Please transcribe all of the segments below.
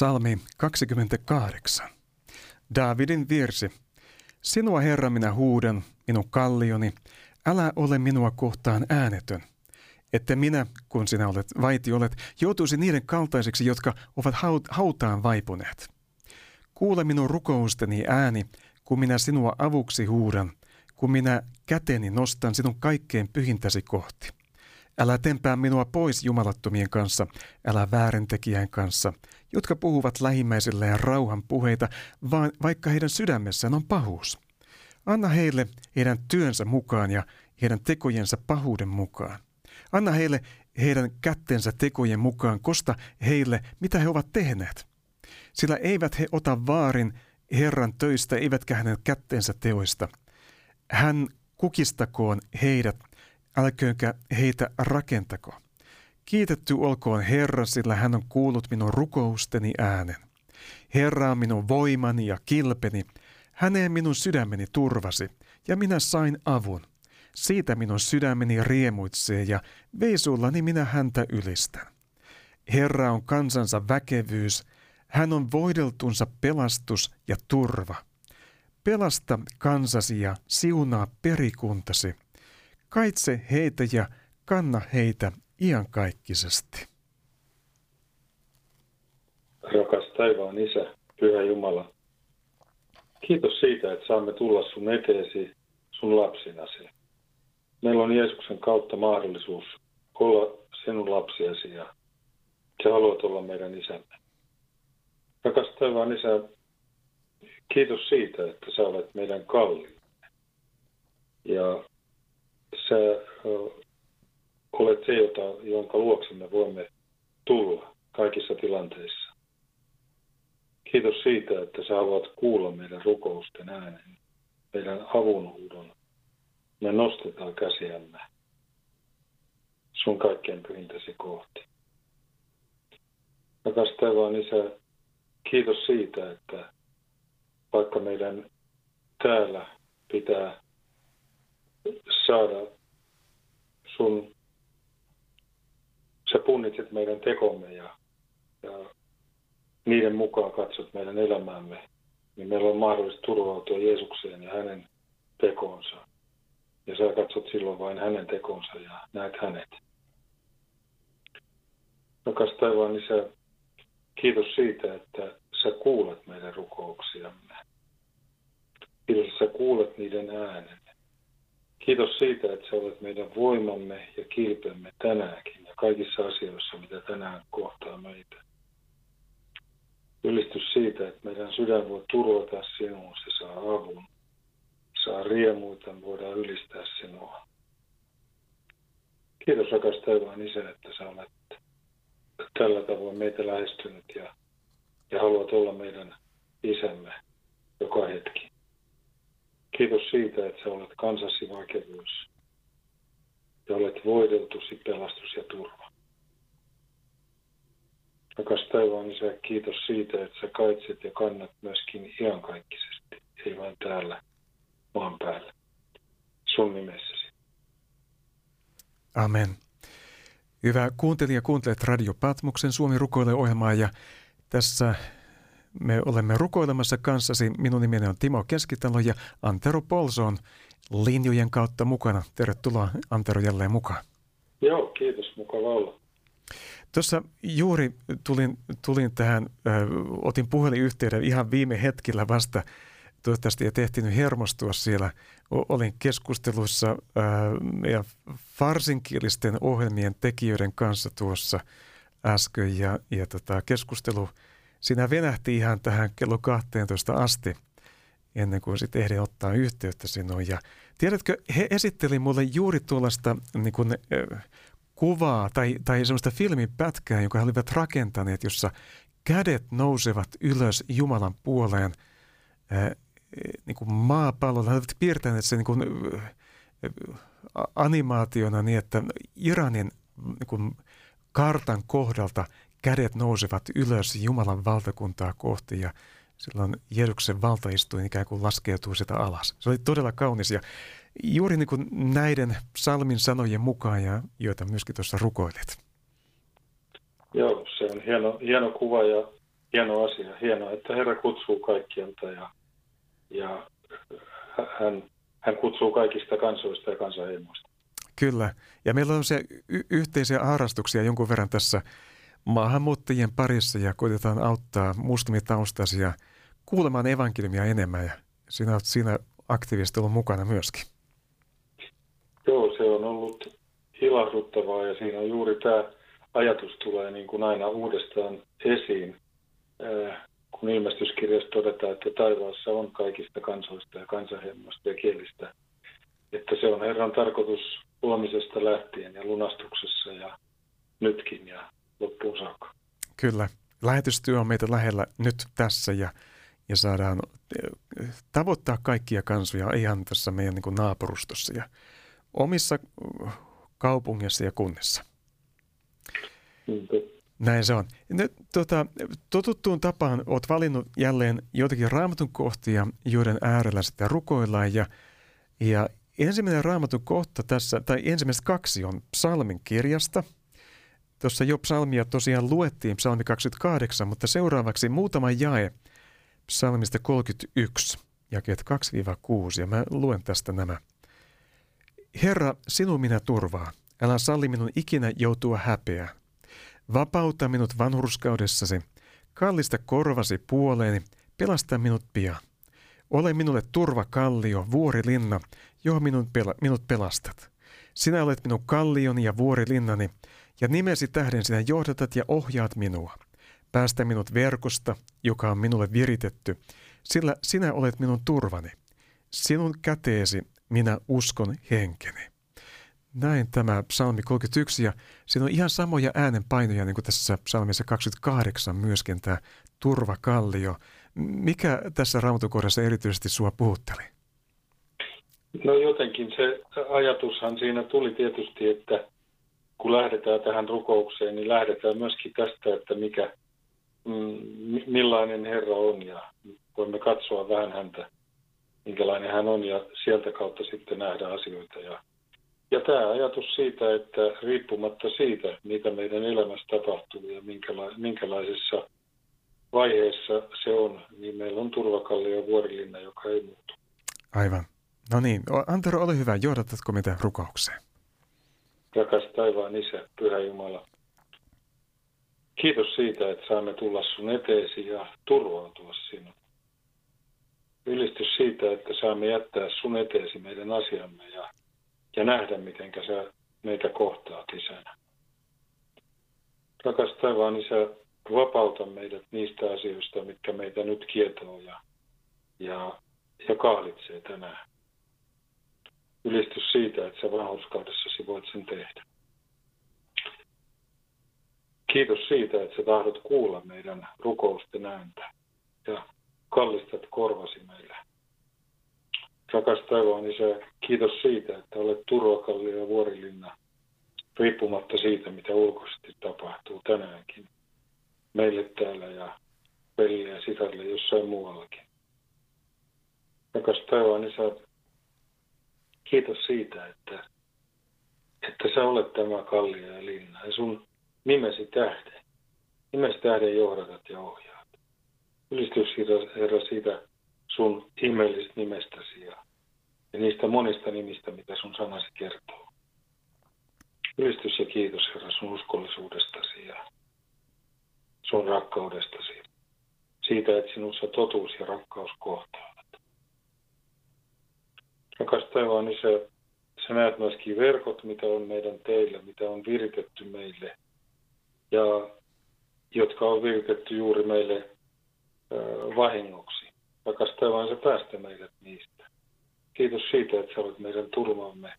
Salmi 28. Davidin virsi. Sinua Herra minä huudan, minun kallioni, älä ole minua kohtaan äänetön. Että minä, kun sinä olet vaiti olet, joutuisi niiden kaltaiseksi, jotka ovat hautaan vaipuneet. Kuule minun rukousteni ääni, kun minä sinua avuksi huudan, kun minä käteni nostan sinun kaikkein pyhintäsi kohti. Älä tempää minua pois jumalattomien kanssa, älä väärentekijän kanssa, jotka puhuvat lähimmäisilleen rauhan puheita, vaan vaikka heidän sydämessään on pahuus. Anna heille heidän työnsä mukaan ja heidän tekojensa pahuuden mukaan. Anna heille heidän kättensä tekojen mukaan, kosta heille, mitä he ovat tehneet. Sillä eivät he ota vaarin Herran töistä, eivätkä hänen kättensä teoista. Hän kukistakoon heidät, älköönkä heitä rakentako. Kiitetty olkoon Herra, sillä hän on kuullut minun rukousteni äänen. Herra on minun voimani ja kilpeni, häneen minun sydämeni turvasi, ja minä sain avun. Siitä minun sydämeni riemuitsee, ja veisullani minä häntä ylistän. Herra on kansansa väkevyys, hän on voideltunsa pelastus ja turva. Pelasta kansasi ja siunaa perikuntasi. Kaitse heitä ja kanna heitä iankaikkisesti. Rakas taivaan Isä, Pyhä Jumala, kiitos siitä, että saamme tulla sun eteesi sun lapsinasi. Meillä on Jeesuksen kautta mahdollisuus olla sinun lapsiasi ja sä haluat olla meidän isämme. Rakas taivaan Isä, kiitos siitä, että sä olet meidän kalliimme. Ja sä olet se, jota, jonka luokse me voimme tulla kaikissa tilanteissa. Kiitos siitä, että sä haluat kuulla meidän rukousten äänen, meidän avunhuudon. Me nostetaan käsiämme sun kaikkein pyhintäsi kohti. Rakas taivaan Isä, kiitos siitä, että vaikka meidän täällä pitää saada sun sä punnitset meidän tekomme ja, ja niiden mukaan katsot meidän elämäämme, niin meillä on mahdollista turvautua Jeesukseen ja hänen tekoonsa. Ja sä katsot silloin vain hänen tekonsa ja näet hänet. Rakas taivaan Isä, kiitos siitä, että sä kuulet meidän rukouksiamme. Kiitos, että sä kuulet niiden äänen. Kiitos siitä, että sä olet meidän voimamme ja kilpemme tänäänkin ja kaikissa asioissa, mitä tänään kohtaa meitä. Ylistys siitä, että meidän sydän voi turvata sinuun, se saa avun, saa riemuita, voidaan ylistää sinua. Kiitos rakas taivaan Isä, että sä olet tällä tavoin meitä lähestynyt ja, ja haluat olla meidän isämme joka hetki. Kiitos siitä, että sä olet kansasi vaikevuus ja olet voideltusi pelastus ja turva. Rakas taivaan Isä, kiitos siitä, että sä kaitset ja kannat myöskin iankaikkisesti, ei vain täällä maan päällä. Sun nimessäsi. Amen. Hyvä kuuntelija, kuuntelet Radio Patmoksen Suomi rukoilee ohjelmaa ja tässä me olemme rukoilemassa kanssasi. Minun nimeni on Timo Keskitalo ja Antero Polson linjojen kautta mukana. Tervetuloa Antero jälleen mukaan. Joo, kiitos. Mukava olla. Tuossa juuri tulin, tulin tähän, äh, otin puhelinyhteyden ihan viime hetkellä vasta toivottavasti et ehtinyt hermostua siellä. Olin keskustelussa äh, ja farsinkielisten ohjelmien tekijöiden kanssa tuossa äsken ja, ja tota, keskustelu siinä venähti ihan tähän kello 12 asti ennen kuin sitten ehdin ottaa yhteyttä sinuun. Ja tiedätkö, he esitteli mulle juuri tuollaista niin kuin, kuvaa tai, tai semmoista filmipätkää, jonka he olivat rakentaneet, jossa kädet nousevat ylös Jumalan puoleen niin kuin maapallolla. He olivat piirtäneet sen niin kuin, animaationa niin, että Iranin niin kuin, kartan kohdalta kädet nousevat ylös Jumalan valtakuntaa kohti ja silloin Jeesuksen valtaistuin ikään kuin laskeutuu sitä alas. Se oli todella kaunis ja juuri niin kuin näiden salmin sanojen mukaan, ja, joita myöskin tuossa rukoilet. Joo, se on hieno, hieno kuva ja hieno asia. Hienoa, että Herra kutsuu kaikkialta ja, ja hän, hän kutsuu kaikista kansoista ja kansanheimoista. Kyllä, ja meillä on se y- yhteisiä harrastuksia jonkun verran tässä maahanmuuttajien parissa ja koitetaan auttaa muslimitaustaisia kuulemaan evankeliumia enemmän ja sinä olet siinä aktiivisesti ollut mukana myöskin. Joo, se on ollut ilahduttavaa ja siinä juuri tämä ajatus tulee niin kuin aina uudestaan esiin, äh, kun ilmestyskirjassa todetaan, että taivaassa on kaikista kansoista ja kansanhemmoista ja kielistä. Että se on Herran tarkoitus luomisesta lähtien ja lunastuksessa ja nytkin ja loppuun saakka. Kyllä. Lähetystyö on meitä lähellä nyt tässä ja, ja saadaan äh, tavoittaa kaikkia kansoja ihan tässä meidän niin naapurustossa. Ja omissa uh, kaupungissa ja kunnissa. Näin se on. Nyt, tota, totuttuun tapaan olet valinnut jälleen joitakin raamatun kohtia, joiden äärellä sitä rukoillaan. Ja, ja ensimmäinen raamatun kohta tässä, tai ensimmäiset kaksi on psalmin kirjasta. Tuossa jo psalmia tosiaan luettiin, psalmi 28, mutta seuraavaksi muutama jae psalmista 31, jakeet 2-6, ja mä luen tästä nämä Herra, sinun minä turvaa. Älä salli minun ikinä joutua häpeään. Vapauta minut vanhurskaudessasi. Kallista korvasi puoleeni. Pelasta minut pian. Ole minulle turvakallio, vuorilinna, johon minun pela, minut pelastat. Sinä olet minun kallioni ja vuorilinnani, ja nimesi tähden sinä johdatat ja ohjaat minua. Päästä minut verkosta, joka on minulle viritetty, sillä sinä olet minun turvani. Sinun käteesi minä uskon henkeni. Näin tämä psalmi 31 ja siinä on ihan samoja äänenpainoja niin kuin tässä psalmissa 28 myöskin tämä turvakallio. Mikä tässä raamatukohdassa erityisesti sua puhutteli? No jotenkin se ajatushan siinä tuli tietysti, että kun lähdetään tähän rukoukseen, niin lähdetään myöskin tästä, että mikä, mm, millainen Herra on ja voimme katsoa vähän häntä minkälainen hän on ja sieltä kautta sitten nähdä asioita. Ja, ja tämä ajatus siitä, että riippumatta siitä, mitä meidän elämässä tapahtuu ja minkäla- minkälaisessa vaiheessa se on, niin meillä on turvakallio ja vuorilinna, joka ei muutu. Aivan. No niin, Antero, ole hyvä. Johdatatko mitä rukoukseen? Rakas taivaan Isä, Pyhä Jumala. Kiitos siitä, että saamme tulla sun eteesi ja turvautua sinun. Ylistys siitä, että saamme jättää sun eteesi meidän asiamme ja, ja nähdä, miten sä meitä kohtaat isänä. Rakas taivaan isä, vapauta meidät niistä asioista, mitkä meitä nyt kietoo ja, ja, ja kahlitsee tänään. Ylistys siitä, että sä vanhuskaudessasi voit sen tehdä. Kiitos siitä, että sä tahdot kuulla meidän rukousten ääntä ja kallistat korvasi meille. Rakas taivaan Isä, kiitos siitä, että olet turvakallio ja vuorilinna, riippumatta siitä, mitä ulkoisesti tapahtuu tänäänkin. Meille täällä ja velille ja sisarille jossain muuallakin. Rakas taivaan Isä, kiitos siitä, että, että sä olet tämä kallio ja linna ja sun nimesi tähden. Nimesi tähden johdatat ja ohjaat. Ylistys Herra siitä sun ihmeellisestä nimestäsi ja, ja niistä monista nimistä, mitä sun sanasi kertoo. Ylistys ja kiitos Herra sun uskollisuudestasi ja sun rakkaudestasi. Siitä, että sinussa totuus ja rakkaus kohtaavat. Rakas taivaan Isä, sä näet myöskin verkot, mitä on meidän teillä, mitä on viritetty meille ja jotka on viritetty juuri meille äh, vahingoksi. Rakas taivaan, se päästä meidät niistä. Kiitos siitä, että sä olet meidän turvaamme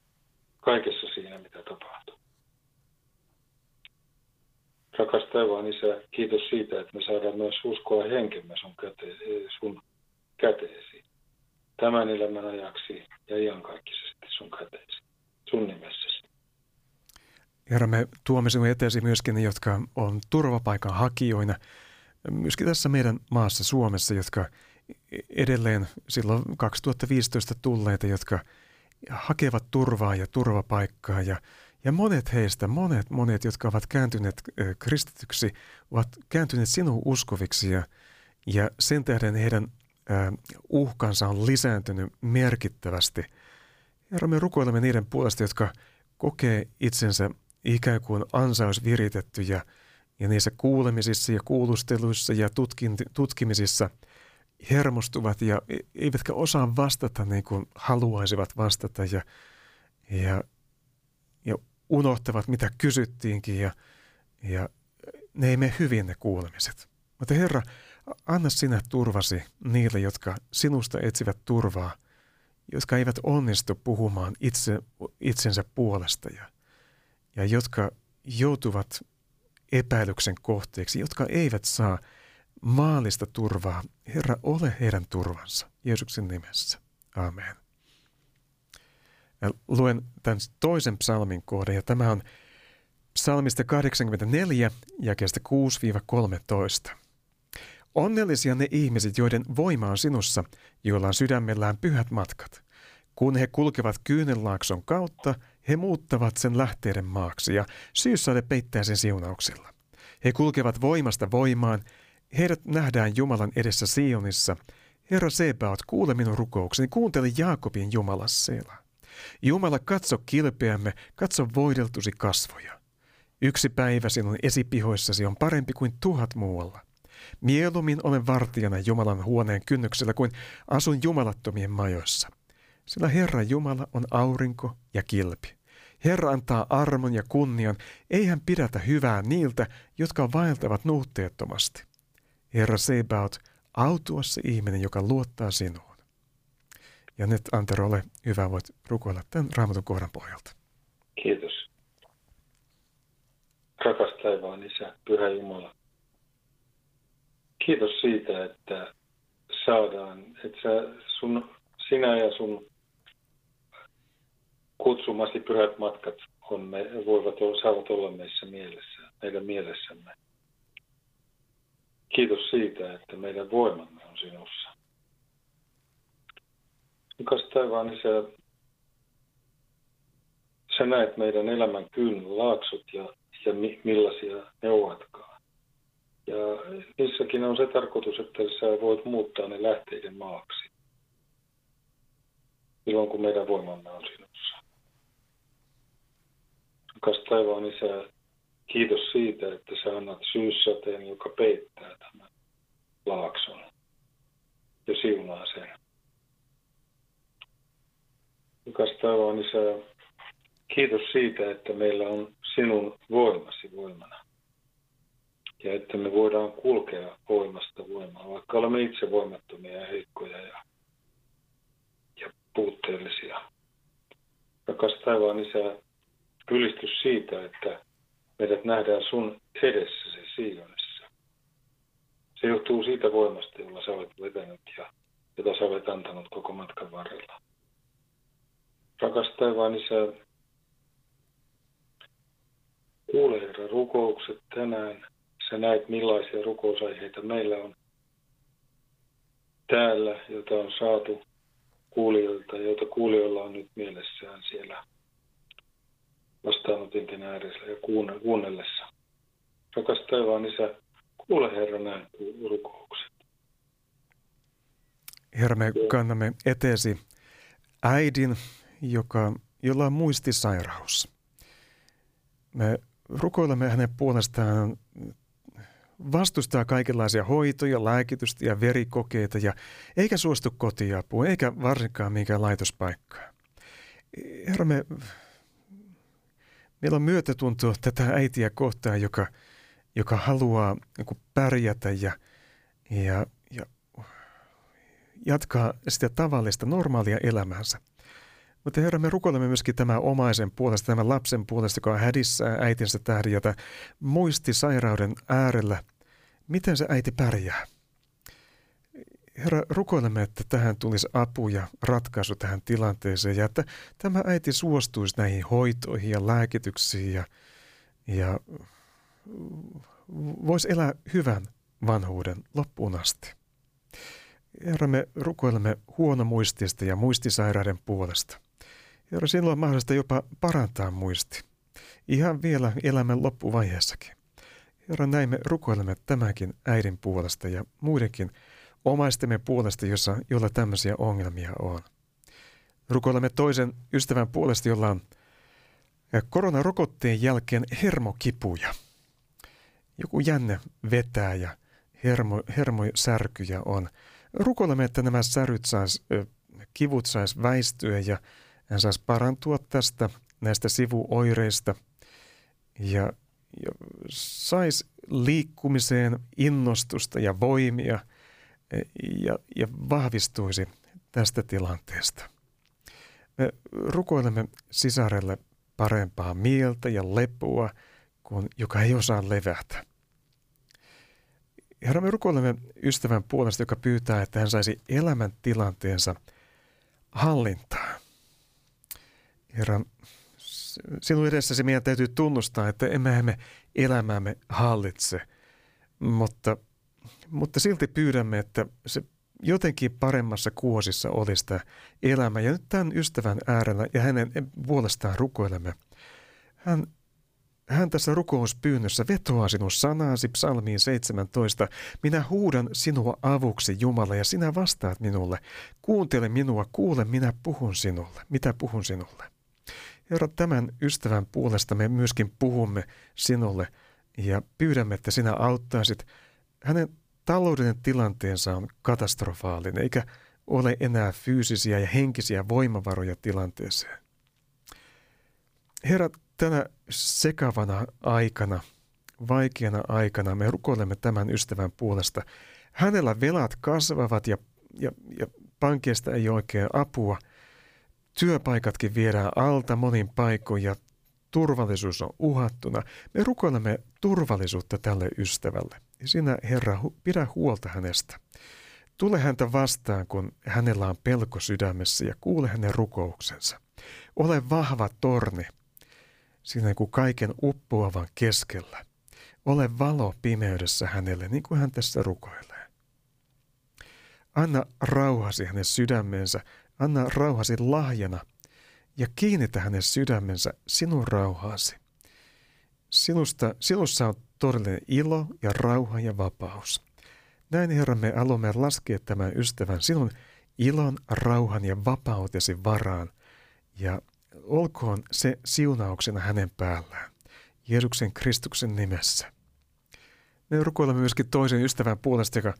kaikessa siinä, mitä tapahtuu. Rakas taivaan Isä, kiitos siitä, että me saadaan myös uskoa henkemme sun, käte, sun käteesi. Tämän elämän ajaksi ja iankaikkisesti sun käteesi. Sun nimessäsi. Herra, me tuomme sinun eteesi myöskin ne, jotka on turvapaikan hakijoina, myöskin tässä meidän maassa Suomessa, jotka edelleen silloin 2015 tulleita, jotka hakevat turvaa ja turvapaikkaa ja ja monet heistä, monet, monet, jotka ovat kääntyneet kristityksi, ovat kääntyneet sinun uskoviksi ja, ja sen tähden heidän uhkansa on lisääntynyt merkittävästi. Herra, me rukoilemme niiden puolesta, jotka kokee itsensä ikään kuin ansaus viritetty ja, ja niissä kuulemisissa ja kuulusteluissa ja tutkin, tutkimisissa hermostuvat ja e, eivätkä osaa vastata niin kuin haluaisivat vastata ja, ja, ja unohtavat, mitä kysyttiinkin ja, ja ne ei mene hyvin ne kuulemiset. Mutta Herra, anna sinä turvasi niille, jotka sinusta etsivät turvaa, jotka eivät onnistu puhumaan itse, itsensä puolesta ja, ja jotka joutuvat epäilyksen kohteeksi, jotka eivät saa maallista turvaa. Herra, ole heidän turvansa. Jeesuksen nimessä. Amen. Ja luen tämän toisen psalmin kohdan, ja tämä on psalmista 84, jakeesta 6-13. Onnellisia ne ihmiset, joiden voima on sinussa, joilla on sydämellään pyhät matkat. Kun he kulkevat kyynenlaakson kautta, he muuttavat sen lähteiden maaksi ja syyssade peittää sen siunauksilla. He kulkevat voimasta voimaan, heidät nähdään Jumalan edessä Sionissa. Herra Sebaot, kuule minun rukoukseni, kuuntele Jaakobin Jumala Sela. Jumala, katso kilpeämme, katso voideltusi kasvoja. Yksi päivä sinun esipihoissasi on parempi kuin tuhat muualla. Mieluummin olen vartijana Jumalan huoneen kynnyksellä kuin asun jumalattomien majoissa. Sillä Herra Jumala on aurinko ja kilpi. Herra antaa armon ja kunnian, ei hän pidätä hyvää niiltä, jotka vaeltavat nuhteettomasti. Herra Sebaot, autua se ihminen, joka luottaa sinuun. Ja nyt Antero, ole hyvä, voit rukoilla tämän raamatun kohdan pohjalta. Kiitos. Rakas taivaan Isä, Pyhä Jumala. Kiitos siitä, että saadaan, että sä, sun, sinä ja sun kutsumasi pyhät matkat on me, voivat olla, saavat olla meissä mielessä, meidän mielessämme. Kiitos siitä, että meidän voimamme on sinussa. Rakas taivaan isä, sä näet meidän elämän kyyn laaksot ja, ja mi, millaisia ne ovatkaan. Ja niissäkin on se tarkoitus, että sä voit muuttaa ne lähteiden maaksi. Silloin kun meidän voimamme on sinussa. Rakas taivaan isä, kiitos siitä, että sä annat syyssateen, joka peittää tämän laakson ja siunaa sen. Rakas taivaan Isä, kiitos siitä, että meillä on sinun voimasi voimana. Ja että me voidaan kulkea voimasta voimaan, vaikka olemme itse voimattomia ja heikkoja ja, ja puutteellisia. Rakas taivaan Isä, ylistys siitä, että meidät nähdään sun edessäsi Sionissa. Se johtuu siitä voimasta, jolla sä olet vetänyt ja jota sä olet antanut koko matkan varrella. Rakas taivaan Isä, kuule Herra rukoukset tänään. Sä näet millaisia rukousaiheita meillä on täällä, jota on saatu kuulijoilta, joita kuulijoilla on nyt mielessään siellä vastaanotinten ääressä ja kuunnellessa. Rakas taivaan Isä, kuule Herra näin rukoukset. Herra, me kannamme eteesi äidin joka, jolla on muistisairaus. me rukoilemme hänen puolestaan vastustaa kaikenlaisia hoitoja, lääkitystä ja verikokeita ja eikä suostu kotiapuun eikä varsinkaan minkään laitospaikkaa. Herra, me, meillä on myötätunto tätä äitiä kohtaan, joka, joka haluaa niin pärjätä ja, ja, ja jatkaa sitä tavallista, normaalia elämäänsä. Mutta Herra, me rukoilemme myöskin tämän omaisen puolesta, tämän lapsen puolesta, joka on hädissä äitinsä tähden, muisti sairauden äärellä. Miten se äiti pärjää? Herra, rukoilemme, että tähän tulisi apu ja ratkaisu tähän tilanteeseen ja että tämä äiti suostuisi näihin hoitoihin ja lääkityksiin ja, ja voisi elää hyvän vanhuuden loppuun asti. Herra, me rukoilemme huonomuistista ja muistisairaiden puolesta. Herra, silloin on mahdollista jopa parantaa muisti. Ihan vielä elämän loppuvaiheessakin. Herra, näin me rukoilemme tämänkin äidin puolesta ja muidenkin omaistemme puolesta, jossa, jolla tämmöisiä ongelmia on. Rukoilemme toisen ystävän puolesta, jolla on koronarokotteen jälkeen hermokipuja. Joku jänne vetää ja hermo, hermosärkyjä on. Rukoilemme, että nämä säryt sais, kivut sais väistyä ja hän saisi parantua tästä näistä sivuoireista ja, saisi liikkumiseen innostusta ja voimia ja, ja vahvistuisi tästä tilanteesta. Me rukoilemme sisarelle parempaa mieltä ja lepua, kun, joka ei osaa levätä. Herra, me rukoilemme ystävän puolesta, joka pyytää, että hän saisi elämäntilanteensa hallintaa. Herra, sinun edessäsi meidän täytyy tunnustaa, että emme me elämäämme hallitse, mutta, mutta silti pyydämme, että se jotenkin paremmassa kuosissa olisi tämä elämä. Ja nyt tämän ystävän äärellä ja hänen puolestaan rukoilemme. Hän hän tässä rukouspyynnössä vetoaa sinun sanaasi psalmiin 17. Minä huudan sinua avuksi, Jumala, ja sinä vastaat minulle. Kuuntele minua, kuule, minä puhun sinulle. Mitä puhun sinulle? Herra, tämän ystävän puolesta me myöskin puhumme sinulle ja pyydämme, että sinä auttaisit. Hänen taloudellinen tilanteensa on katastrofaalinen, eikä ole enää fyysisiä ja henkisiä voimavaroja tilanteeseen. Herra, tänä sekavana aikana, vaikeana aikana me rukoilemme tämän ystävän puolesta. Hänellä velat kasvavat ja, ja, ja pankista ei oikein apua. Työpaikatkin viedään alta monin paikoin ja turvallisuus on uhattuna. Me rukoilemme turvallisuutta tälle ystävälle. Ja sinä, Herra, pidä huolta hänestä. Tule häntä vastaan, kun hänellä on pelko sydämessä ja kuule hänen rukouksensa. Ole vahva torni – siinä kuin kaiken uppoavan keskellä. Ole valo pimeydessä hänelle, niin kuin hän tässä rukoilee. Anna rauhasi hänen sydämensä, anna rauhasi lahjana ja kiinnitä hänen sydämensä sinun rauhaasi. Sinusta, sinussa on todellinen ilo ja rauha ja vapaus. Näin Herra, me haluamme laskea tämän ystävän sinun ilon, rauhan ja vapautesi varaan ja olkoon se siunauksena hänen päällään. Jeesuksen Kristuksen nimessä. Me rukoilemme myöskin toisen ystävän puolesta, joka,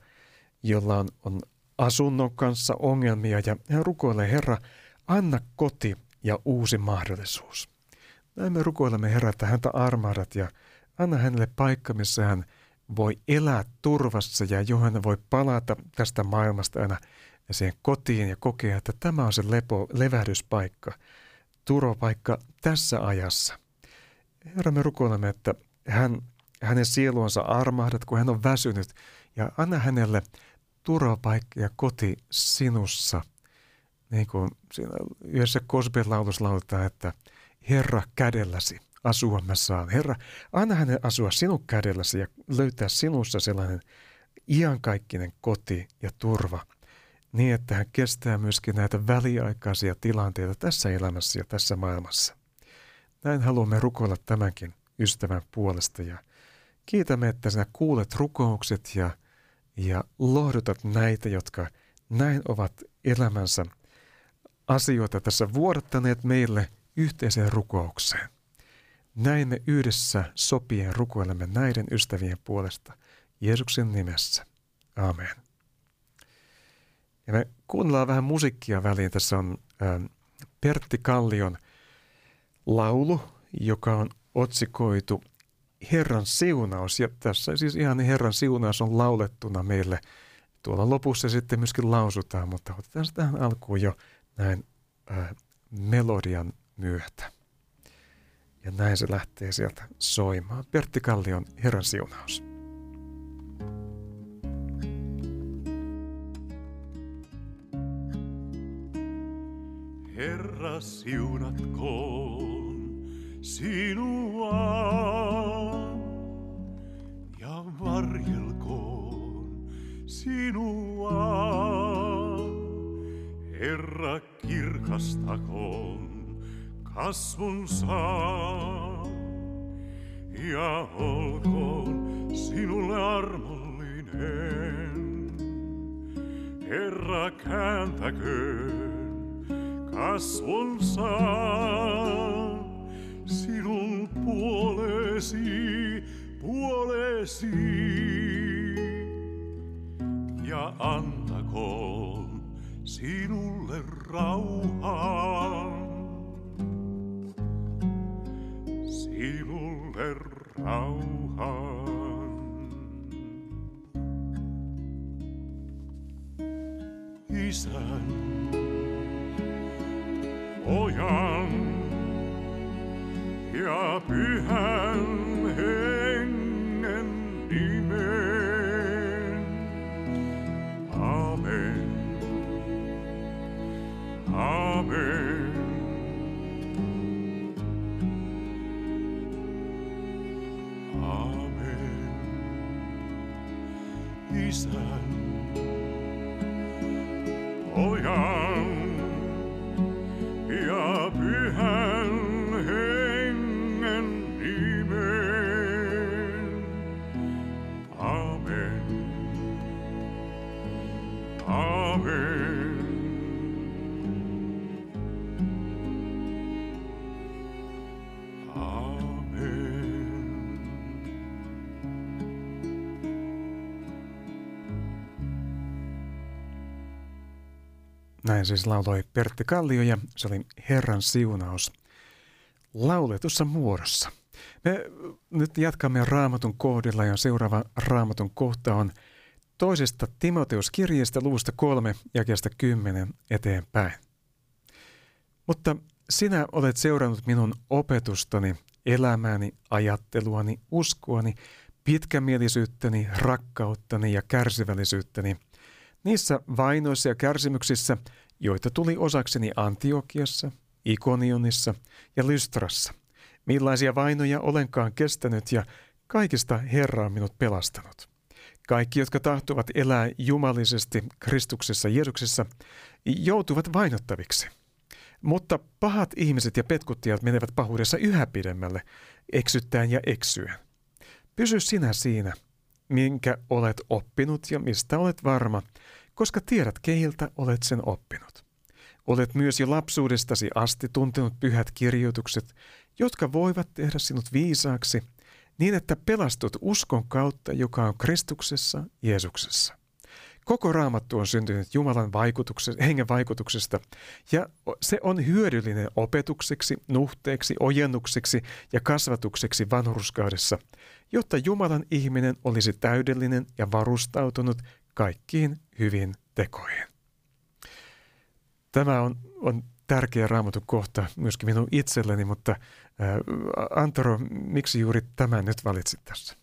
jolla on, on asunnon kanssa ongelmia ja hän rukoilee, Herra, anna koti ja uusi mahdollisuus. Näin me rukoilemme, Herra, että häntä armahdat ja anna hänelle paikka, missä hän voi elää turvassa ja johon voi palata tästä maailmasta aina siihen kotiin ja kokea, että tämä on se lepo, levähdyspaikka – turvapaikka tässä ajassa. Herra, me rukoilemme, että hän, hänen sieluansa armahdat, kun hän on väsynyt, ja anna hänelle turvapaikka ja koti sinussa. Niin kuin siinä yhdessä Cosbyn laulussa lauletaan, että Herra kädelläsi asua mä saan. Herra, anna hänen asua sinun kädelläsi ja löytää sinussa sellainen iankaikkinen koti ja turva – niin, että hän kestää myöskin näitä väliaikaisia tilanteita tässä elämässä ja tässä maailmassa. Näin haluamme rukoilla tämänkin ystävän puolesta ja kiitämme, että sinä kuulet rukoukset ja, ja lohdutat näitä, jotka näin ovat elämänsä asioita tässä vuodattaneet meille yhteiseen rukoukseen. näin me yhdessä sopien rukoilemme näiden ystävien puolesta Jeesuksen nimessä. Amen. Ja me kuunnellaan vähän musiikkia väliin. Tässä on äh, Pertti Kallion laulu, joka on otsikoitu Herran siunaus. Ja tässä siis ihan Herran siunaus on laulettuna meille. Tuolla lopussa sitten myöskin lausutaan, mutta otetaan se tähän alkuun jo näin äh, melodian myötä. Ja näin se lähtee sieltä soimaan. Pertti Kallion Herran siunaus. Herra siunatkoon sinua varjelkoon sinua. Herra kirkastakoon kasvunsa ja olkoon sinulle armollinen. Herra kääntäköön kasvunsa sinun puolesi, puolesi ja antakoon sinulle rauhan. Näin siis lauloi Pertti Kallio ja se oli Herran siunaus lauletussa muodossa. Me nyt jatkamme Raamatun kohdilla ja seuraava Raamatun kohta on toisesta Timoteus-kirjeestä luvusta kolme jakeesta kymmenen eteenpäin. Mutta sinä olet seurannut minun opetustani, elämääni, ajatteluani, uskoani, pitkämielisyyttäni, rakkauttani ja kärsivällisyyttäni – Niissä vainoissa ja kärsimyksissä, joita tuli osakseni Antiokiassa, Ikonionissa ja Lystrassa, millaisia vainoja olenkaan kestänyt ja kaikista Herra on minut pelastanut. Kaikki, jotka tahtovat elää jumalisesti Kristuksessa Jeesuksessa, joutuvat vainottaviksi. Mutta pahat ihmiset ja petkuttajat menevät pahuudessa yhä pidemmälle, eksyttäen ja eksyen. Pysy sinä siinä – minkä olet oppinut ja mistä olet varma, koska tiedät, keiltä olet sen oppinut. Olet myös jo lapsuudestasi asti tuntenut pyhät kirjoitukset, jotka voivat tehdä sinut viisaaksi, niin että pelastut uskon kautta, joka on Kristuksessa Jeesuksessa. Koko raamattu on syntynyt Jumalan vaikutuksesta, hengen vaikutuksesta ja se on hyödyllinen opetukseksi, nuhteeksi, ojennukseksi ja kasvatukseksi vanhurskaudessa, jotta Jumalan ihminen olisi täydellinen ja varustautunut kaikkiin hyvin tekoihin. Tämä on, on tärkeä raamatun kohta myöskin minun itselleni, mutta ää, Antero, miksi juuri tämän nyt valitsit tässä?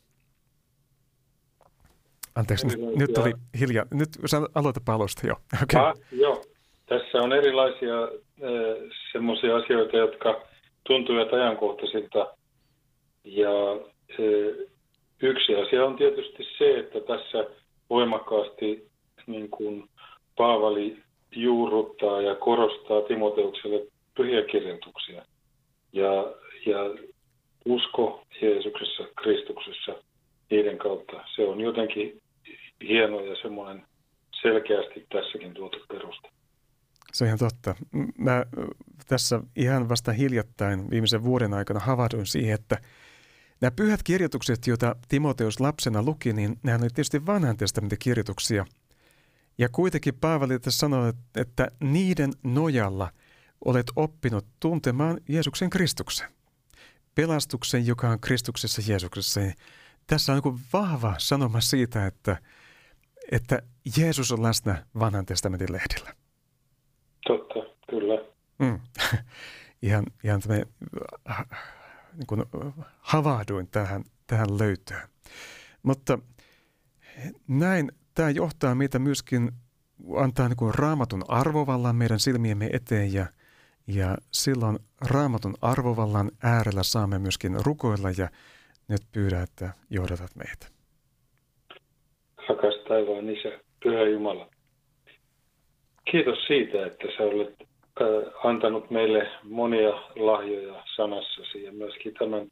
Anteeksi, nyt, nyt oli hiljaa. Nyt aloita palosta jo. Okay. Ah, joo. Tässä on erilaisia äh, semmoisia asioita, jotka tuntuvat ajankohtaisilta. Ja äh, yksi asia on tietysti se, että tässä voimakkaasti niin kuin Paavali juurruttaa ja korostaa Timoteukselle pyhiä kirjoituksia. Ja, ja usko Jeesuksessa, Kristuksessa, niiden kautta. Se on jotenkin hieno ja semmoinen selkeästi tässäkin tuotu perusta. Se on ihan totta. Mä tässä ihan vasta hiljattain viimeisen vuoden aikana havahduin siihen, että nämä pyhät kirjoitukset, joita Timoteus lapsena luki, niin nehän oli tietysti vanhan testamentin kirjoituksia. Ja kuitenkin Paavali tässä sanoo, että niiden nojalla olet oppinut tuntemaan Jeesuksen Kristuksen. Pelastuksen, joka on Kristuksessa Jeesuksessa. Tässä on niin vahva sanoma siitä, että, että Jeesus on läsnä vanhan testamentin lehdillä. Totta, kyllä. Mm. ihan ihan me, niin kuin havahduin tähän, tähän löytöön. Mutta näin tämä johtaa meitä myöskin, antaa niin kuin raamatun arvovallan meidän silmiemme eteen ja, ja silloin raamatun arvovallan äärellä saamme myöskin rukoilla ja nyt pyydä, että johdatat meitä. Rakas taivaan Isä, Pyhä Jumala. Kiitos siitä, että sä olet antanut meille monia lahjoja sanassasi ja myöskin tämän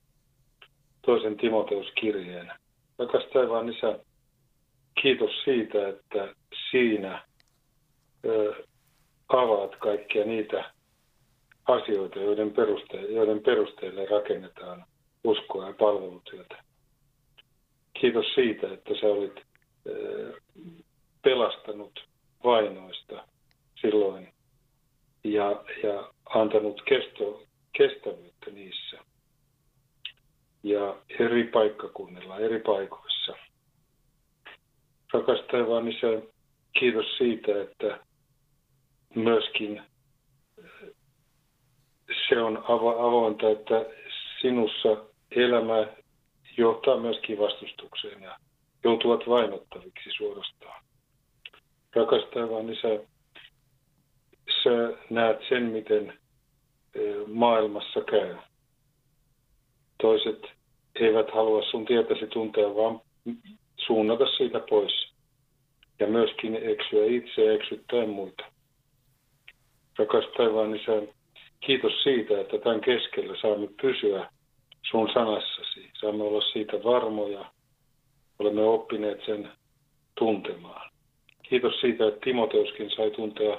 toisen Timoteuskirjeen. Rakas taivaan Isä, kiitos siitä, että siinä avaat kaikkia niitä asioita, joiden, perusteelle, joiden perusteelle rakennetaan uskoa ja palvelutyötä. Kiitos siitä, että sä olit pelastanut vainoista silloin ja, ja antanut kesto, kestävyyttä niissä. Ja eri paikkakunnilla, eri paikoissa. Rakas taivaan isä, kiitos siitä, että myöskin se on avointa, että sinussa elämä johtaa myöskin vastustukseen ja joutuvat vainottaviksi suorastaan. Rakas taivaan isä, sä näet sen, miten maailmassa käy. Toiset eivät halua sun tietäsi tuntea, vaan suunnata siitä pois. Ja myöskin eksyä itse ja eksyttää muita. Rakas taivaan isä, kiitos siitä, että tämän keskellä saamme pysyä sun sanassasi. Saamme olla siitä varmoja. Olemme oppineet sen tuntemaan. Kiitos siitä, että Timoteuskin sai tuntea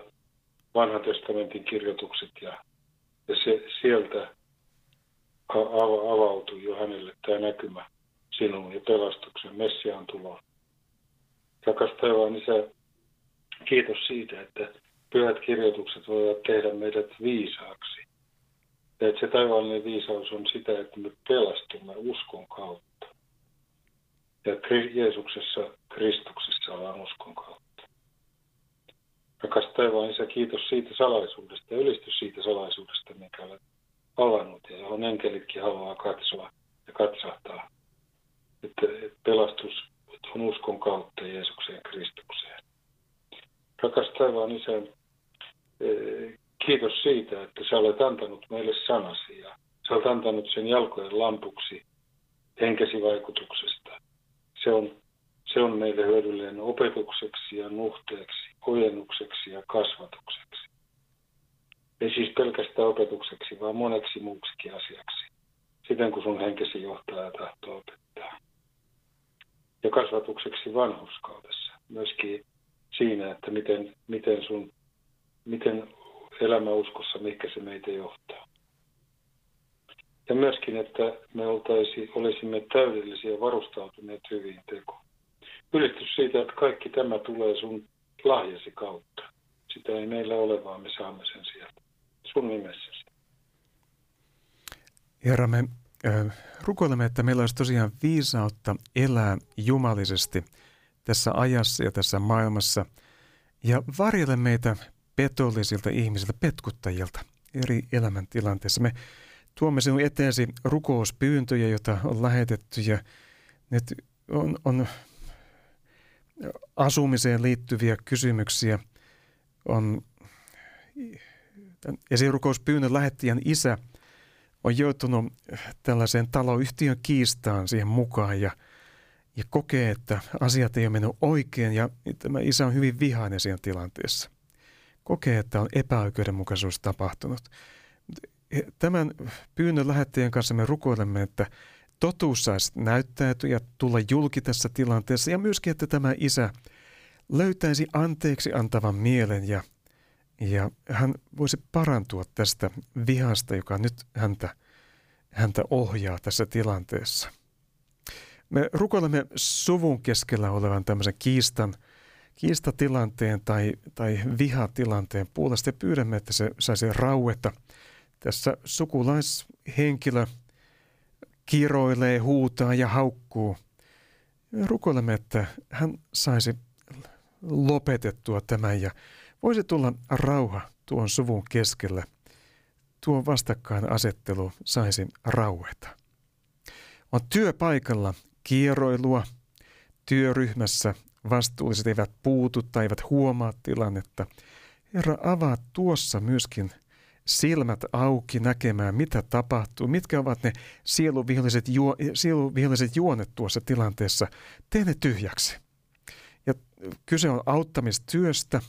vanhan testamentin kirjoitukset ja, ja se, sieltä avautui jo hänelle tämä näkymä sinun ja pelastuksen Messiaan tuloon. Rakas taivaan isä, kiitos siitä, että pyhät kirjoitukset voivat tehdä meidät viisaaksi. Ja että se taivaallinen viisaus on sitä, että me pelastumme uskon kautta. Ja Jeesuksessa, Kristuksessa ollaan uskon kautta. Rakas taivaan Isä, kiitos siitä salaisuudesta ja ylistys siitä salaisuudesta, minkä olet avannut ja johon enkelitkin haluaa katsoa ja katsahtaa. Että pelastus on uskon kautta Jeesukseen Kristukseen. Rakas taivaan Isä, eh, kiitos siitä, että sä olet antanut meille sanasi ja sä olet antanut sen jalkojen lampuksi henkesi vaikutuksesta. Se on, se on meille hyödyllinen opetukseksi ja nuhteeksi ojennukseksi ja kasvatukseksi. Ei siis pelkästään opetukseksi, vaan moneksi muuksikin asiaksi. Siten kun sun henkesi johtaa ja tahtoo opettaa. Ja kasvatukseksi vanhuskaudessa. Myöskin siinä, että miten, miten sun, miten elämä uskossa, mikä se meitä johtaa. Ja myöskin, että me oltaisi, olisimme täydellisiä varustautuneet hyviin tekoon. Ylistys siitä, että kaikki tämä tulee sun lahjasi kautta. Sitä ei meillä ole, vaan me saamme sen sieltä. Sun nimessäsi. Herra, me rukoilemme, että meillä olisi tosiaan viisautta elää jumalisesti tässä ajassa ja tässä maailmassa ja varjele meitä petollisilta ihmisiltä, petkuttajilta eri elämäntilanteissa. Me tuomme sinun eteesi rukouspyyntöjä, joita on lähetetty ja nyt on, on asumiseen liittyviä kysymyksiä on esirukouspyynnön lähettäjän isä on joutunut tällaiseen taloyhtiön kiistaan siihen mukaan ja, ja kokee, että asiat ei ole mennyt oikein ja tämä isä on hyvin vihainen siinä tilanteessa. Kokee, että on epäoikeudenmukaisuus tapahtunut. Tämän pyynnön lähettäjän kanssa me rukoilemme, että totuus saisi näyttäytyä ja tulla julki tässä tilanteessa ja myöskin, että tämä isä löytäisi anteeksi antavan mielen ja, Ja hän voisi parantua tästä vihasta, joka nyt häntä, häntä ohjaa tässä tilanteessa. Me rukoilemme suvun keskellä olevan tämmöisen kiistan, kiistatilanteen tai, tai vihatilanteen puolesta ja pyydämme, että se saisi rauetta. Tässä sukulaishenkilö kiroilee, huutaa ja haukkuu. Rukoilemme, että hän saisi lopetettua tämän ja voisi tulla rauha tuon suvun keskellä. Tuo vastakkainasettelu saisi raueta. On työpaikalla kierroilua, työryhmässä vastuulliset eivät puutu tai eivät huomaa tilannetta. Herra, avaa tuossa myöskin silmät auki näkemään, mitä tapahtuu, mitkä ovat ne sieluviholliset, juo, sieluviholliset juonet tuossa tilanteessa. Tee ne tyhjäksi. Ja kyse on auttamistyöstä,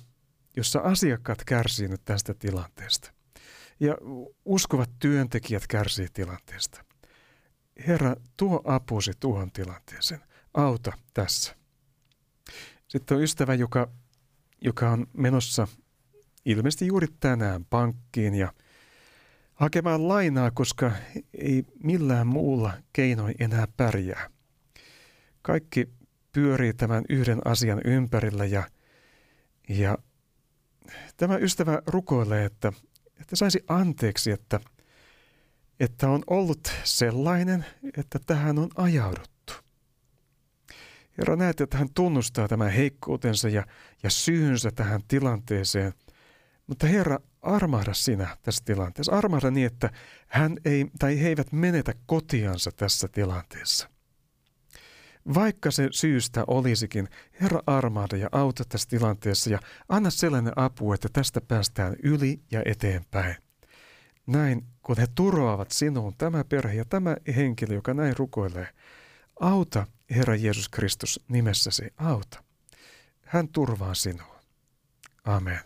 jossa asiakkaat kärsii nyt tästä tilanteesta. Ja uskovat työntekijät kärsii tilanteesta. Herra, tuo apusi tuohon tilanteeseen. Auta tässä. Sitten on ystävä, joka, joka on menossa ilmeisesti juuri tänään pankkiin ja hakemaan lainaa, koska ei millään muulla keinoin enää pärjää. Kaikki pyörii tämän yhden asian ympärillä ja, ja tämä ystävä rukoilee, että, että saisi anteeksi, että, että on ollut sellainen, että tähän on ajauduttu. Herra, näet, että hän tunnustaa tämän heikkoutensa ja, ja syynsä tähän tilanteeseen. Mutta Herra, armahda sinä tässä tilanteessa. Armahda niin, että hän ei, tai he eivät menetä kotiansa tässä tilanteessa. Vaikka se syystä olisikin, Herra armahda ja auta tässä tilanteessa ja anna sellainen apu, että tästä päästään yli ja eteenpäin. Näin, kun he turvaavat sinuun, tämä perhe ja tämä henkilö, joka näin rukoilee, auta Herra Jeesus Kristus nimessäsi, auta. Hän turvaa sinua. Amen.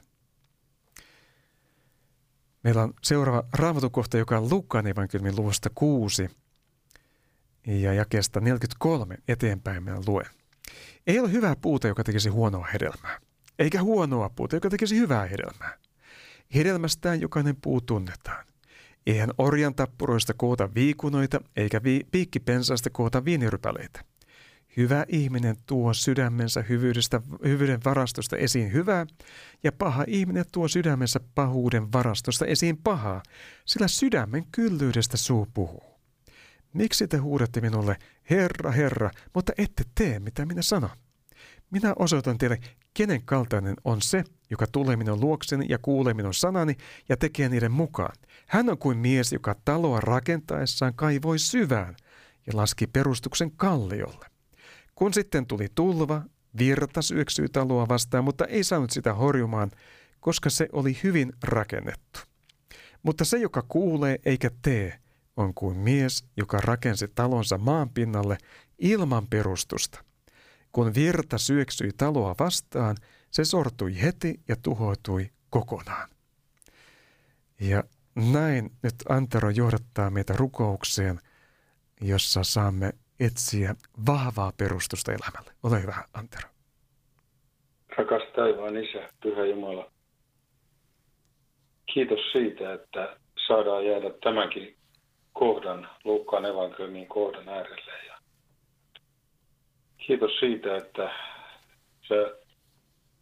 Meillä on seuraava raamatukohta, joka on Luukkaan evankeliumin luvusta 6 ja jakeesta 43 eteenpäin meidän luen. Ei ole hyvää puuta, joka tekisi huonoa hedelmää, eikä huonoa puuta, joka tekisi hyvää hedelmää. Hedelmästään jokainen puu tunnetaan. Eihän orjan tappuroista koota viikunoita, eikä vi- piikkipensaasta koota viinirypäleitä. Hyvä ihminen tuo sydämensä hyvyydestä, hyvyyden varastosta esiin hyvää, ja paha ihminen tuo sydämensä pahuuden varastosta esiin pahaa, sillä sydämen kyllyydestä suu puhuu. Miksi te huudatte minulle, Herra, Herra, mutta ette tee, mitä minä sanon? Minä osoitan teille, kenen kaltainen on se, joka tulee minun luokseni ja kuulee minun sanani ja tekee niiden mukaan. Hän on kuin mies, joka taloa rakentaessaan kaivoi syvään ja laski perustuksen kalliolle. Kun sitten tuli tulva, virta syöksyi taloa vastaan, mutta ei saanut sitä horjumaan, koska se oli hyvin rakennettu. Mutta se, joka kuulee eikä tee, on kuin mies, joka rakensi talonsa maan pinnalle ilman perustusta. Kun virta syöksyi taloa vastaan, se sortui heti ja tuhoutui kokonaan. Ja näin nyt Antero johdattaa meitä rukoukseen, jossa saamme etsiä vahvaa perustusta elämälle. Ole hyvä, Antero. Rakas taivaan Isä, Pyhä Jumala, kiitos siitä, että saadaan jäädä tämänkin kohdan, Luukkaan evankeliumin kohdan äärelle. Ja kiitos siitä, että sä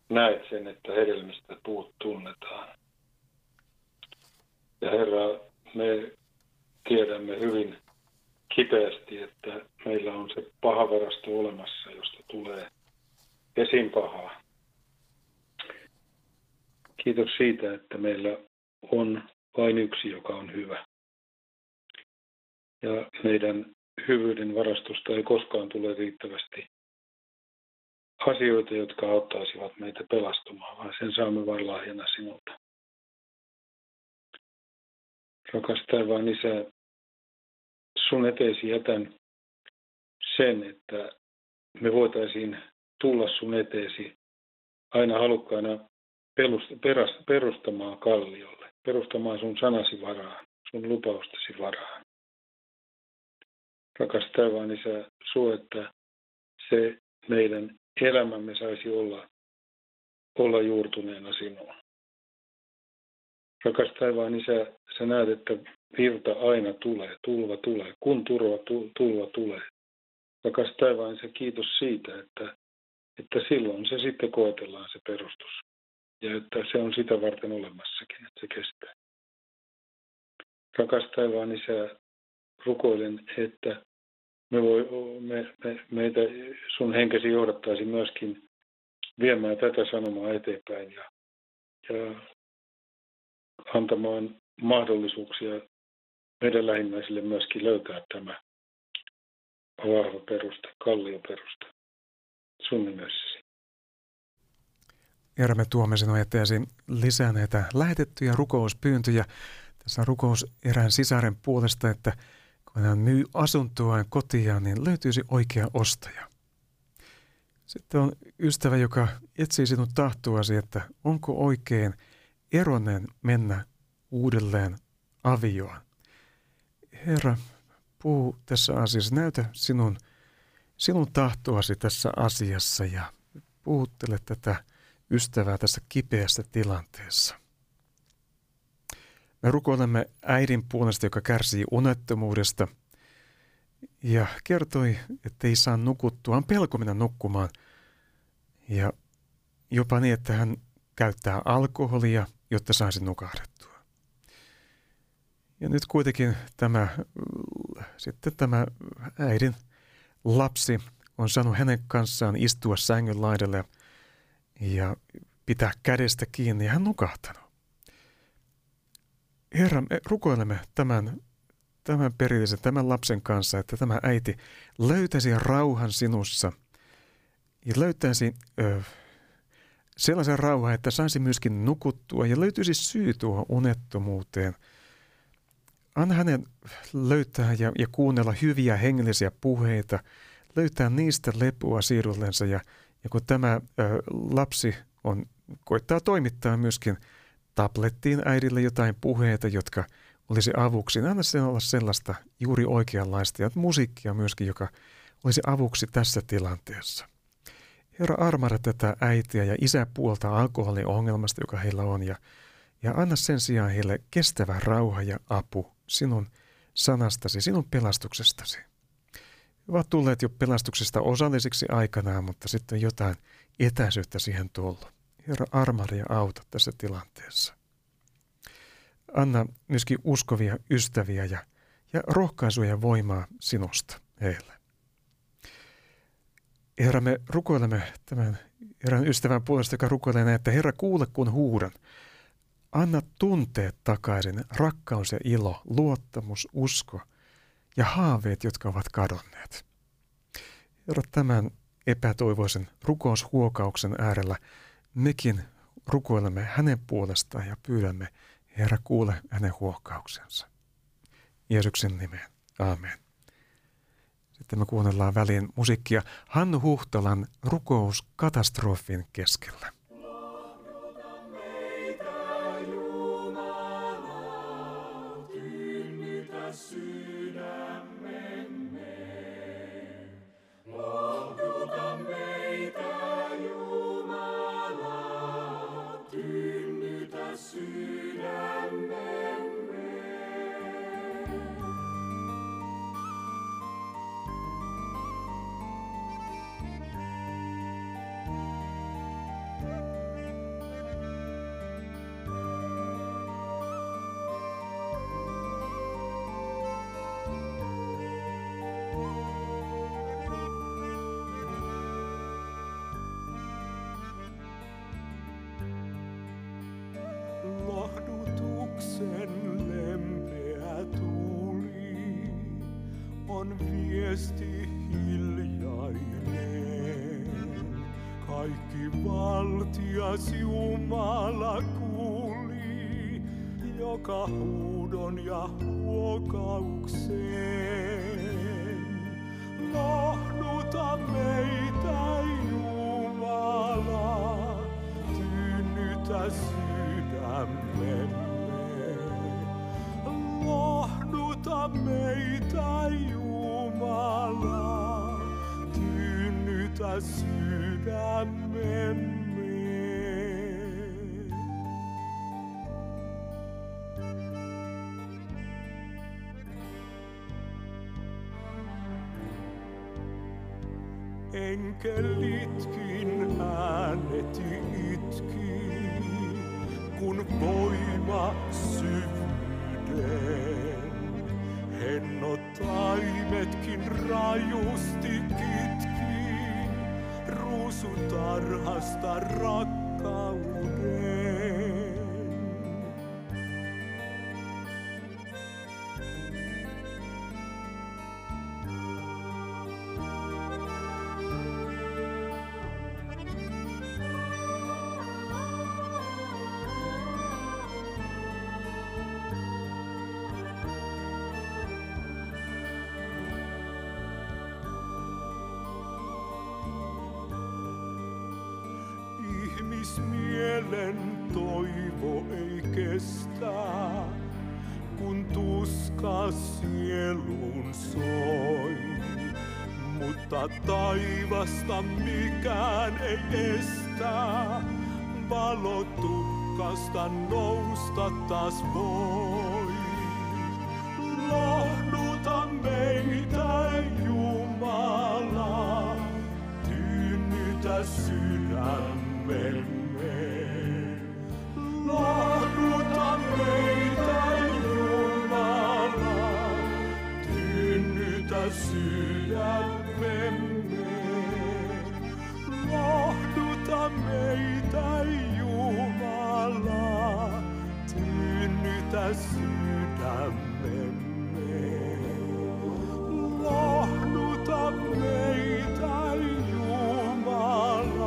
näet sen, että hedelmistä puut tunnetaan. Ja Herra, me tiedämme hyvin kipeästi, että meillä on se paha varasto olemassa, josta tulee esin pahaa. Kiitos siitä, että meillä on vain yksi, joka on hyvä ja meidän hyvyyden varastosta ei koskaan tule riittävästi asioita, jotka auttaisivat meitä pelastumaan, vaan sen saamme vain lahjana sinulta. Rakas taivaan Isä, sun eteesi jätän sen, että me voitaisiin tulla sun eteesi aina halukkaana perustamaan kalliolle, perustamaan sun sanasi varaan, sun lupaustesi varaan rakas taivaan Isä, suo, että se meidän elämämme saisi olla, olla juurtuneena sinuun. Rakas taivaan isä, sä näet, että virta aina tulee, tulva tulee, kun turva, tulva tulee. Rakas taivaan isä, kiitos siitä, että, että silloin se sitten koetellaan se perustus. Ja että se on sitä varten olemassakin, että se kestää. Rakas taivaan isä, rukoilen, että me voi, me, me, meitä sun henkesi johdattaisi myöskin viemään tätä sanomaa eteenpäin ja, ja antamaan mahdollisuuksia meidän lähimmäisille myöskin löytää tämä vahva perusta, kallio perusta sun nimessäsi. Herra, me tuomme sinun eteesi lisää näitä lähetettyjä rukouspyyntöjä. Tässä rukous erään sisaren puolesta, että kun hän myy asuntoaan kotiaan, niin löytyisi oikea ostaja. Sitten on ystävä, joka etsii sinun tahtoasi, että onko oikein eronen mennä uudelleen avioon. Herra, puhu tässä asiassa, näytä sinun, sinun tahtoasi tässä asiassa ja puhuttele tätä ystävää tässä kipeässä tilanteessa. Me rukoilemme äidin puolesta, joka kärsii unettomuudesta ja kertoi, että ei saa nukuttua. On pelko mennä nukkumaan ja jopa niin, että hän käyttää alkoholia, jotta saisi nukahdettua. Ja nyt kuitenkin tämä, sitten tämä äidin lapsi on saanut hänen kanssaan istua sängyn laidalle ja pitää kädestä kiinni ja hän nukahtanut. Herra, me rukoilemme tämän, tämän perillisen, tämän lapsen kanssa, että tämä äiti löytäisi rauhan sinussa ja löytäisi ö, sellaisen rauhan, että saisi myöskin nukuttua ja löytyisi syy tuohon unettomuuteen. Anna hänen löytää ja, ja kuunnella hyviä hengellisiä puheita, löytää niistä lepoa siirullensa ja, ja kun tämä ö, lapsi on, koittaa toimittaa myöskin – tablettiin äidille jotain puheita, jotka olisi avuksi. Anna sen olla sellaista juuri oikeanlaista ja musiikkia myöskin, joka olisi avuksi tässä tilanteessa. Herra armara tätä äitiä ja isä puolta alkoholiongelmasta, joka heillä on, ja, ja anna sen sijaan heille kestävä rauha ja apu sinun sanastasi, sinun pelastuksestasi. He ovat tulleet jo pelastuksesta osallisiksi aikanaan, mutta sitten jotain etäisyyttä siihen tullut. Herra armari ja auta tässä tilanteessa. Anna myöskin uskovia ystäviä ja, ja rohkaisuja ja voimaa sinusta heille. Herra, me rukoilemme tämän erään ystävän puolesta, joka rukoilee näin, että Herra kuule kun huudan. Anna tunteet takaisin, rakkaus ja ilo, luottamus, usko ja haaveet, jotka ovat kadonneet. Herra, tämän epätoivoisen rukoushuokauksen äärellä mekin rukoilemme hänen puolestaan ja pyydämme, Herra, kuule hänen huokkauksensa. Jeesuksen nimeen. Aamen. Sitten me kuunnellaan väliin musiikkia Hannu Huhtalan rukous katastrofin keskellä. Viesti hiljainen. Kaikki valtias Jumala kuuli, joka huudon ja huokaukseen. Lohduta meitä Jumala, tyynnytä sydämemme. Lohduta meitä Jumala, Jumala, tyynnytä sydämemme. Enkelitkin ääneti itki, kun voima syvyyden. Taimetkin rajusti kitki, ruusutarhasta rakkauden. Mutta taivasta mikään ei estä, valo tukkasta nousta taas voi. Lohduta meitä Jumala, tyynnytä sydämemme. Lohduta meitä sydämemme. Lohduta meitä Jumala,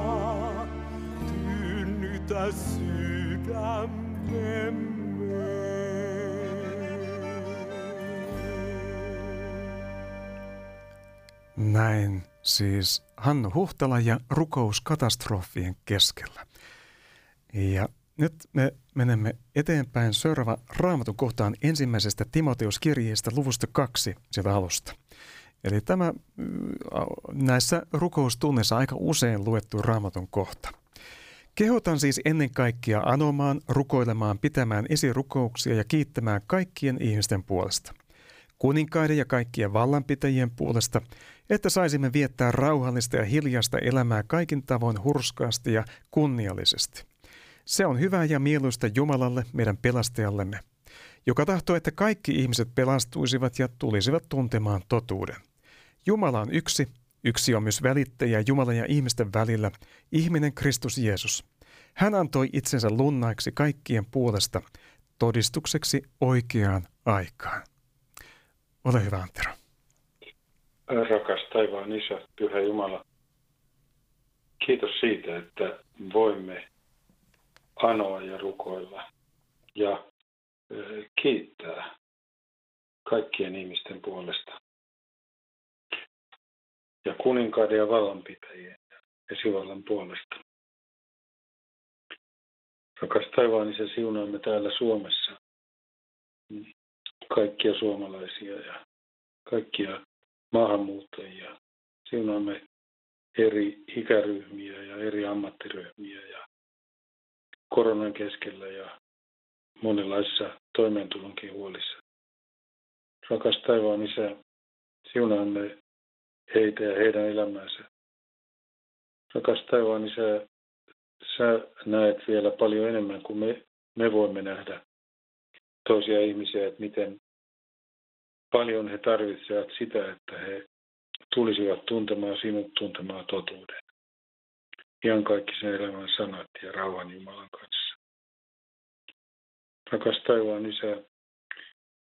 tyynnytä sydämemme. Näin siis Hannu Huhtala ja rukous katastrofien keskellä. Ja nyt me menemme eteenpäin. Seuraava raamatun kohtaan ensimmäisestä Timoteuskirjeestä luvusta kaksi sieltä alusta. Eli tämä mm, näissä rukoustunneissa aika usein luettu raamatun kohta. Kehotan siis ennen kaikkea anomaan, rukoilemaan, pitämään esirukouksia ja kiittämään kaikkien ihmisten puolesta. Kuninkaiden ja kaikkien vallanpitäjien puolesta, että saisimme viettää rauhallista ja hiljasta elämää kaikin tavoin hurskaasti ja kunniallisesti. Se on hyvää ja mieluista Jumalalle, meidän pelastajallemme, joka tahtoo, että kaikki ihmiset pelastuisivat ja tulisivat tuntemaan totuuden. Jumala on yksi, yksi on myös välittäjä Jumalan ja ihmisten välillä, ihminen Kristus Jeesus. Hän antoi itsensä lunnaiksi kaikkien puolesta, todistukseksi oikeaan aikaan. Ole hyvä, Antero. Rakas taivaan Isä, Pyhä Jumala, kiitos siitä, että voimme anoa ja rukoilla ja kiittää kaikkien ihmisten puolesta. Ja kuninkaiden ja vallanpitäjien ja esivallan puolesta. Rakas taivaan Isä, siunaamme täällä Suomessa kaikkia suomalaisia ja kaikkia maahanmuuttajia. Siunaamme eri ikäryhmiä ja eri ammattiryhmiä ja koronan keskellä ja monenlaisissa toimeentulonkin huolissa. Rakas taivaan Isä, siunaamme heitä ja heidän elämäänsä. Rakas taivaan Isä, sä näet vielä paljon enemmän kuin me, me voimme nähdä toisia ihmisiä, että miten paljon he tarvitsevat sitä, että he tulisivat tuntemaan sinut tuntemaan totuuden. Ihan kaikki sen elämän sanat ja rauhan Jumalan kanssa. Rakas taivaan Isä,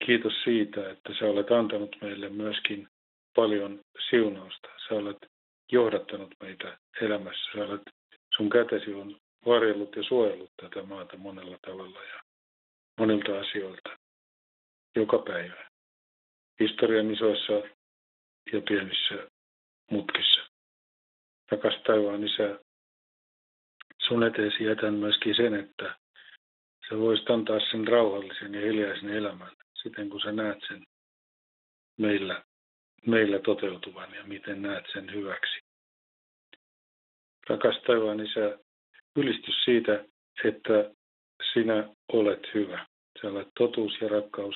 kiitos siitä, että sä olet antanut meille myöskin paljon siunausta. Sä olet johdattanut meitä elämässä. Sä olet, sun kätesi on varjellut ja suojellut tätä maata monella tavalla ja monilta asioilta joka päivä. Historian isoissa ja pienissä mutkissa. Rakas taivaan Isä, sun eteesi jätän myöskin sen, että sä voisit antaa sen rauhallisen ja hiljaisen elämän siten, kun sä näet sen meillä, meillä toteutuvan ja miten näet sen hyväksi. Rakas taivaan Isä, ylistys siitä, että sinä olet hyvä. Sä olet totuus ja rakkaus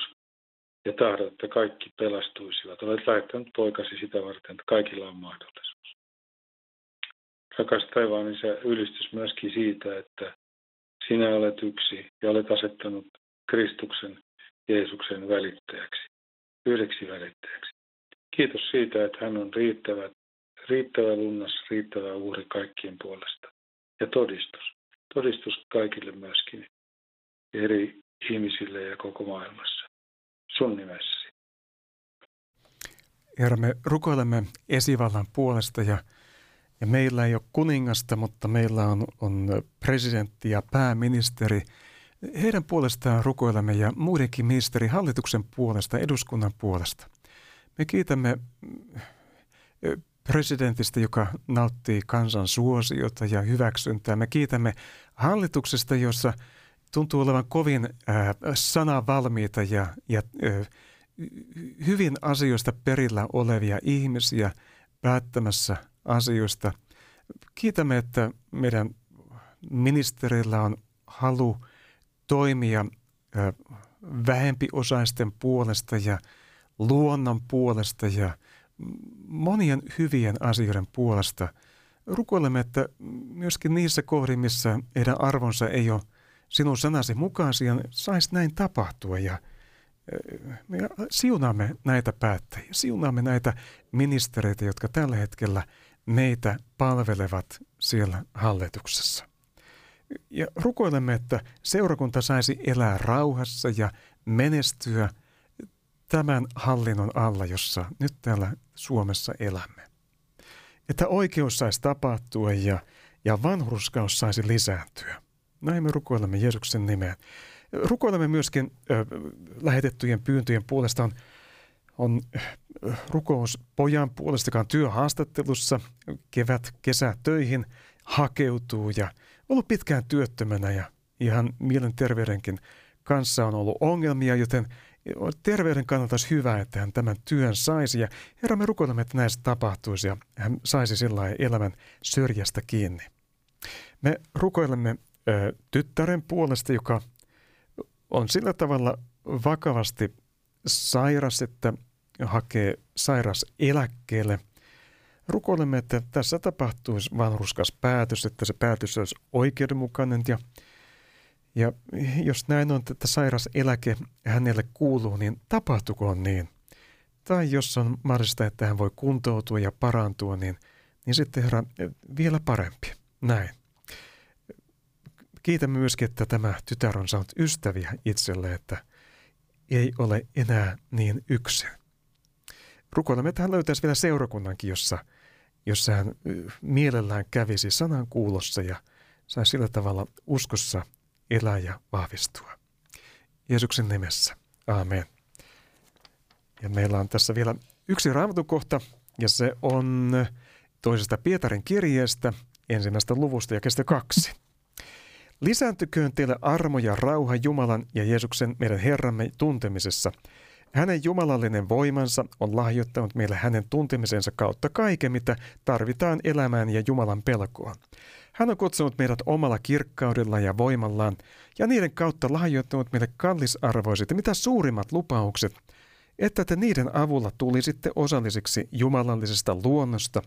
ja tahdot, että kaikki pelastuisivat. Olet lähettänyt poikasi sitä varten, että kaikilla on mahdollisuus. Rakas taivaan isä, ylistys myöskin siitä, että sinä olet yksi ja olet asettanut Kristuksen Jeesuksen välittäjäksi, yhdeksi välittäjäksi. Kiitos siitä, että hän on riittävä, riittävä lunnas, riittävä uhri kaikkien puolesta. Ja todistus. Todistus kaikille myöskin eri ihmisille ja koko maailmassa. Sun nimessäsi. Herra, me rukoilemme esivallan puolesta ja, ja meillä ei ole kuningasta, mutta meillä on, on presidentti ja pääministeri. Heidän puolestaan rukoilemme ja muidenkin ministeri hallituksen puolesta, eduskunnan puolesta. Me kiitämme presidentistä, joka nauttii kansan suosiota ja hyväksyntää. Me kiitämme hallituksesta, jossa tuntuu olevan kovin äh, sanavalmiita ja, ja äh, hyvin asioista perillä olevia ihmisiä päättämässä asioista. Kiitämme, että meidän ministerillä on halu toimia äh, vähempiosaisten puolesta ja luonnon puolesta ja monien hyvien asioiden puolesta. Rukoilemme, että myöskin niissä kohdin, missä heidän arvonsa ei ole sinun sanasi mukaisia, saisi näin tapahtua ja me siunaamme näitä päättäjiä, siunaamme näitä ministereitä, jotka tällä hetkellä meitä palvelevat siellä hallituksessa. Ja rukoilemme, että seurakunta saisi elää rauhassa ja menestyä tämän hallinnon alla, jossa nyt täällä Suomessa elämme. Että oikeus saisi tapahtua ja, ja vanhurskaus saisi lisääntyä. Näin me rukoilemme Jeesuksen nimeen. Rukoilemme myöskin ö, lähetettyjen pyyntöjen puolesta on, on rukous pojan puolesta, joka työhaastattelussa, kevät, kesä töihin, hakeutuu ja ollut pitkään työttömänä ja ihan mielenterveydenkin kanssa on ollut ongelmia, joten terveyden kannalta olisi hyvä, että hän tämän työn saisi. Ja Herra, me rukoilemme, että näistä tapahtuisi ja hän saisi sillä elämän syrjästä kiinni. Me rukoilemme ö, tyttären puolesta, joka on sillä tavalla vakavasti sairas, että hakee sairas eläkkeelle. Rukoilemme, että tässä tapahtuisi vanhuskas päätös, että se päätös olisi oikeudenmukainen ja ja jos näin on, että sairas eläke hänelle kuuluu, niin tapahtukoon niin. Tai jos on mahdollista, että hän voi kuntoutua ja parantua, niin, niin sitten herra, vielä parempi. Näin. Kiitämme myöskin, että tämä tytär on saanut ystäviä itselle, että ei ole enää niin yksin. Rukoilemme, että hän löytäisi vielä seurakunnankin, jossa, jossa hän mielellään kävisi sanan kuulossa ja saisi sillä tavalla uskossa – elää ja vahvistua. Jeesuksen nimessä. Aamen. Ja meillä on tässä vielä yksi raamatukohta, ja se on toisesta Pietarin kirjeestä, ensimmäistä luvusta ja kestä kaksi. Lisääntyköön teille armo ja rauha Jumalan ja Jeesuksen meidän Herramme tuntemisessa. Hänen jumalallinen voimansa on lahjoittanut meille hänen tuntemisensa kautta kaiken, mitä tarvitaan elämään ja Jumalan pelkoon. Hän on kutsunut meidät omalla kirkkaudella ja voimallaan ja niiden kautta lahjoittanut meille kallisarvoiset ja mitä suurimmat lupaukset, että te niiden avulla tulisitte osallisiksi jumalallisesta luonnosta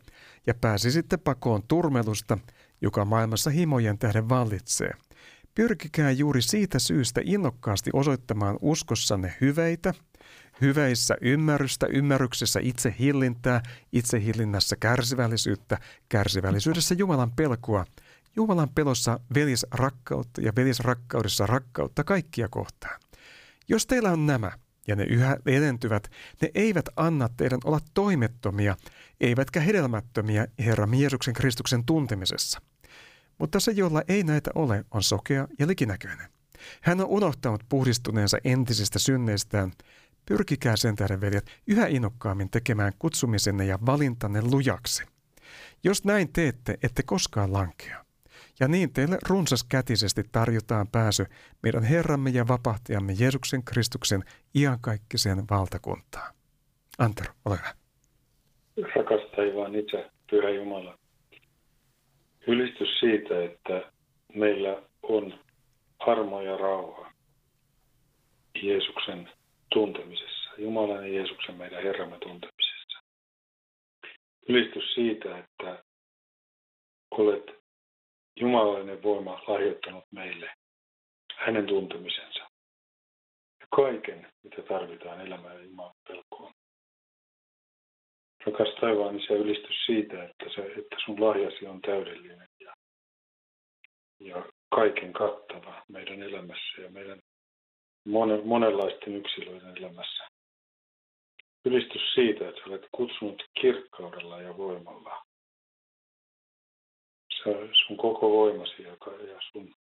ja pääsisitte pakoon turmelusta, joka maailmassa himojen tähden vallitsee. Pyrkikää juuri siitä syystä innokkaasti osoittamaan uskossanne hyveitä – hyveissä ymmärrystä, ymmärryksessä itse hillintää, itse hillinnässä kärsivällisyyttä, kärsivällisyydessä Jumalan pelkoa, Jumalan pelossa velisrakkautta ja velisrakkaudessa rakkautta kaikkia kohtaan. Jos teillä on nämä, ja ne yhä edentyvät, ne eivät anna teidän olla toimettomia, eivätkä hedelmättömiä Herra Jeesuksen Kristuksen tuntemisessa. Mutta se, jolla ei näitä ole, on sokea ja likinäköinen. Hän on unohtanut puhdistuneensa entisistä synneistään Pyrkikää sen tähden, veljet, yhä innokkaammin tekemään kutsumisenne ja valintanne lujaksi. Jos näin teette, ette koskaan lankea. Ja niin teille runsaskätisesti tarjotaan pääsy meidän Herramme ja vapahtajamme Jeesuksen Kristuksen iankaikkiseen valtakuntaan. Antero, ole hyvä. Rakas taivaan itse, Pyhä Jumala. Ylistys siitä, että meillä on armo ja rauha Jeesuksen tuntemisessa, Jumalan ja Jeesuksen meidän Herramme tuntemisessa. Ylistys siitä, että olet jumalainen voima lahjoittanut meille hänen tuntemisensa ja kaiken, mitä tarvitaan elämään ja Jumalan pelkoon. Rakas taivaan isä, ylistys siitä, että, se, että sun lahjasi on täydellinen ja, ja kaiken kattava meidän elämässä ja meidän monen, monenlaisten yksilöiden elämässä. Ylistys siitä, että olet kutsunut kirkkaudella ja voimalla. Se, sun koko voimasi joka, ja sun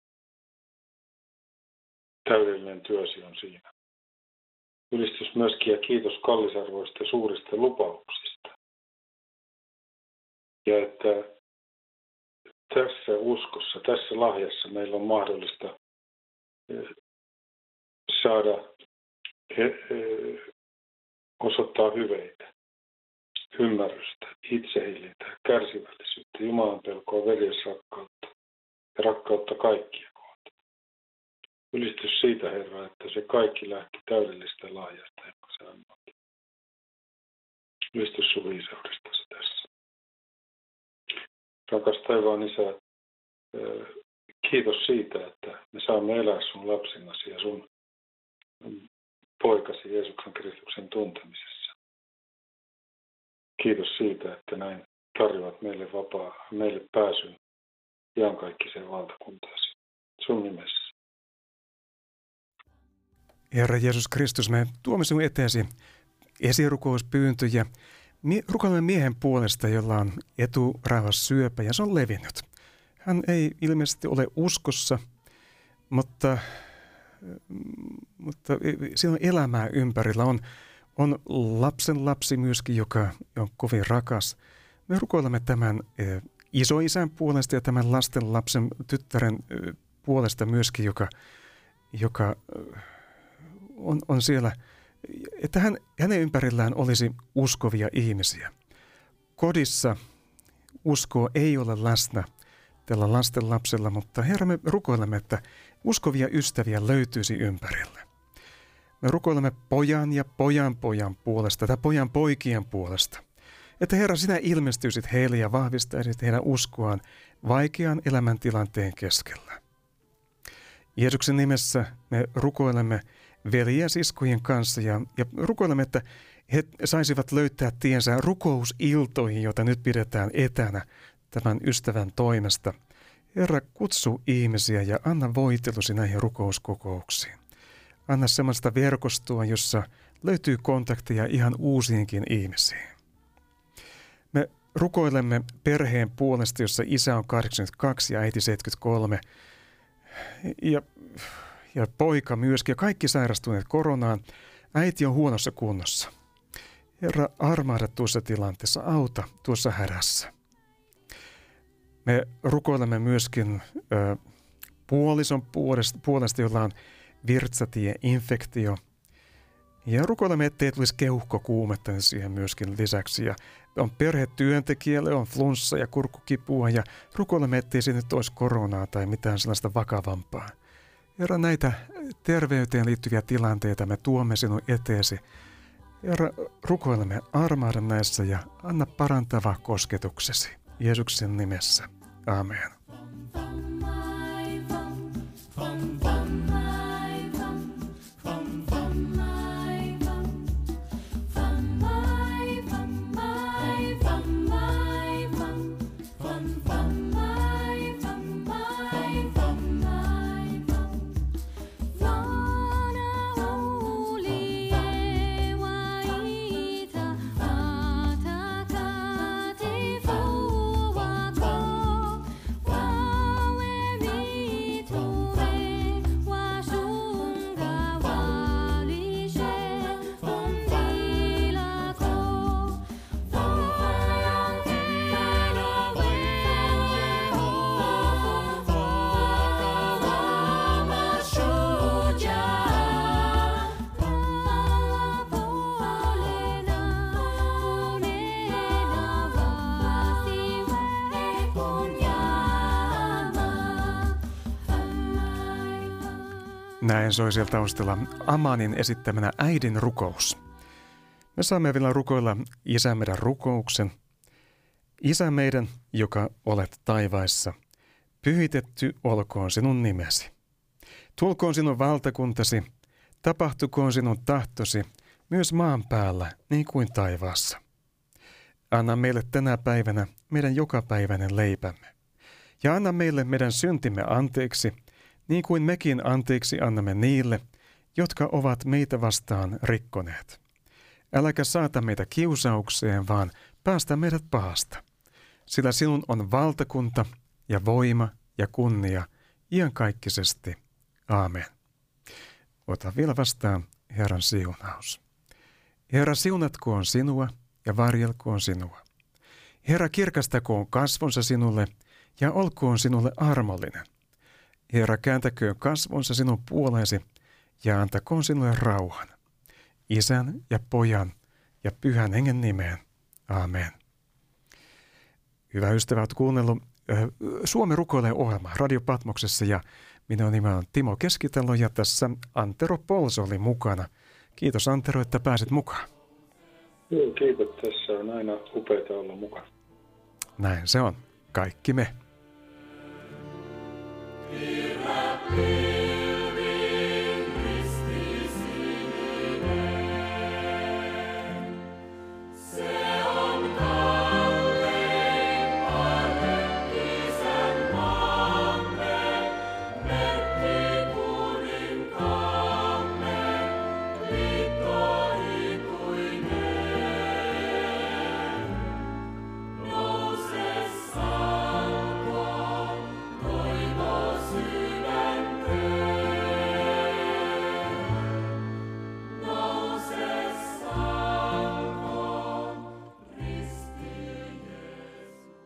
täydellinen työsi on siinä. Ylistys myöskin ja kiitos kallisarvoista suurista lupauksista. Ja että tässä uskossa, tässä lahjassa meillä on mahdollista saada osoittaa hyveitä, ymmärrystä, itsehillintää, kärsivällisyyttä, Jumalan pelkoa, veljesrakkautta ja rakkautta kaikkia kohtaan. Ylistys siitä, Herra, että se kaikki lähti täydellistä laajasta, sä annat. Ylistys sun viisaudestasi tässä. Rakas taivaan Isä, kiitos siitä, että me saamme elää sun lapsinasi ja sun poikasi Jeesuksen Kristuksen tuntemisessa. Kiitos siitä, että näin tarjoat meille vapaa, meille pääsyn iankaikkiseen valtakuntaasi. Sun nimessä. Herra Jeesus Kristus, me tuomme sinun eteesi esirukouspyyntöjä. Rukoilemme miehen puolesta, jolla on eturauhas syöpä ja se on levinnyt. Hän ei ilmeisesti ole uskossa, mutta mutta siinä on elämää ympärillä. On, on lapsen lapsi myöskin, joka on kovin rakas. Me rukoilemme tämän e, isoisän puolesta ja tämän lasten lapsen tyttären e, puolesta myöskin, joka, joka e, on, on siellä, että hän, hänen ympärillään olisi uskovia ihmisiä. Kodissa uskoa ei ole läsnä tällä lasten lapsella, mutta Herra, me rukoilemme, että uskovia ystäviä löytyisi ympärille. Me rukoilemme pojan ja pojan pojan puolesta tai pojan poikien puolesta. Että Herra, sinä ilmestyisit heille ja vahvistaisit heidän uskoaan vaikean elämäntilanteen keskellä. Jeesuksen nimessä me rukoilemme veljiä siskojen kanssa ja, ja rukoilemme, että he saisivat löytää tiensä rukousiltoihin, joita nyt pidetään etänä tämän ystävän toimesta – Herra, kutsu ihmisiä ja anna voitelusi näihin rukouskokouksiin. Anna sellaista verkostoa, jossa löytyy kontakteja ihan uusiinkin ihmisiin. Me rukoilemme perheen puolesta, jossa isä on 82 ja äiti 73 ja, ja poika myöskin ja kaikki sairastuneet koronaan. Äiti on huonossa kunnossa. Herra, armaada tuossa tilanteessa, auta tuossa hädässä. Me rukoilemme myöskin ö, puolison puolesta, puolesta, jolla on virtsatie-infektio. Ja rukoilemme, ettei tulisi keuhkokuumetta siihen myöskin lisäksi. Ja on perhetyöntekijälle, on flunssa ja kurkkukipua ja rukoilemme, ettei siitä nyt olisi koronaa tai mitään sellaista vakavampaa. Herra, näitä terveyteen liittyviä tilanteita me tuomme sinun eteesi. Herra, rukoilemme armaada näissä ja anna parantava kosketuksesi. Jeesuksen nimessä. Amen. Näin soi sieltä taustalla Amanin esittämänä äidin rukous. Me saamme vielä rukoilla isä meidän rukouksen. Isä meidän, joka olet taivaissa, pyhitetty olkoon sinun nimesi. Tulkoon sinun valtakuntasi, tapahtukoon sinun tahtosi myös maan päällä niin kuin taivaassa. Anna meille tänä päivänä meidän jokapäiväinen leipämme. Ja anna meille meidän syntimme anteeksi, niin kuin mekin anteeksi annamme niille, jotka ovat meitä vastaan rikkoneet. Äläkä saata meitä kiusaukseen, vaan päästä meidät pahasta. Sillä sinun on valtakunta ja voima ja kunnia iankaikkisesti. Aamen. Ota vielä vastaan Herran siunaus. Herra siunatkoon sinua ja varjelkoon sinua. Herra kirkastakoon kasvonsa sinulle ja olkoon sinulle armollinen. Herra kääntäköön kasvonsa sinun puoleesi ja antakoon sinulle rauhan. Isän ja pojan ja pyhän hengen nimeen. Amen. Hyvä ystävä, olet kuunnellut Suomi rukoilee ohjelma Radio Patmoksessa ja minun nimi on Timo Keskitalo ja tässä Antero Pols oli mukana. Kiitos Antero, että pääsit mukaan. Joo, kiitos. Tässä on aina upeaa olla mukana. Näin se on. Kaikki me. Be happy.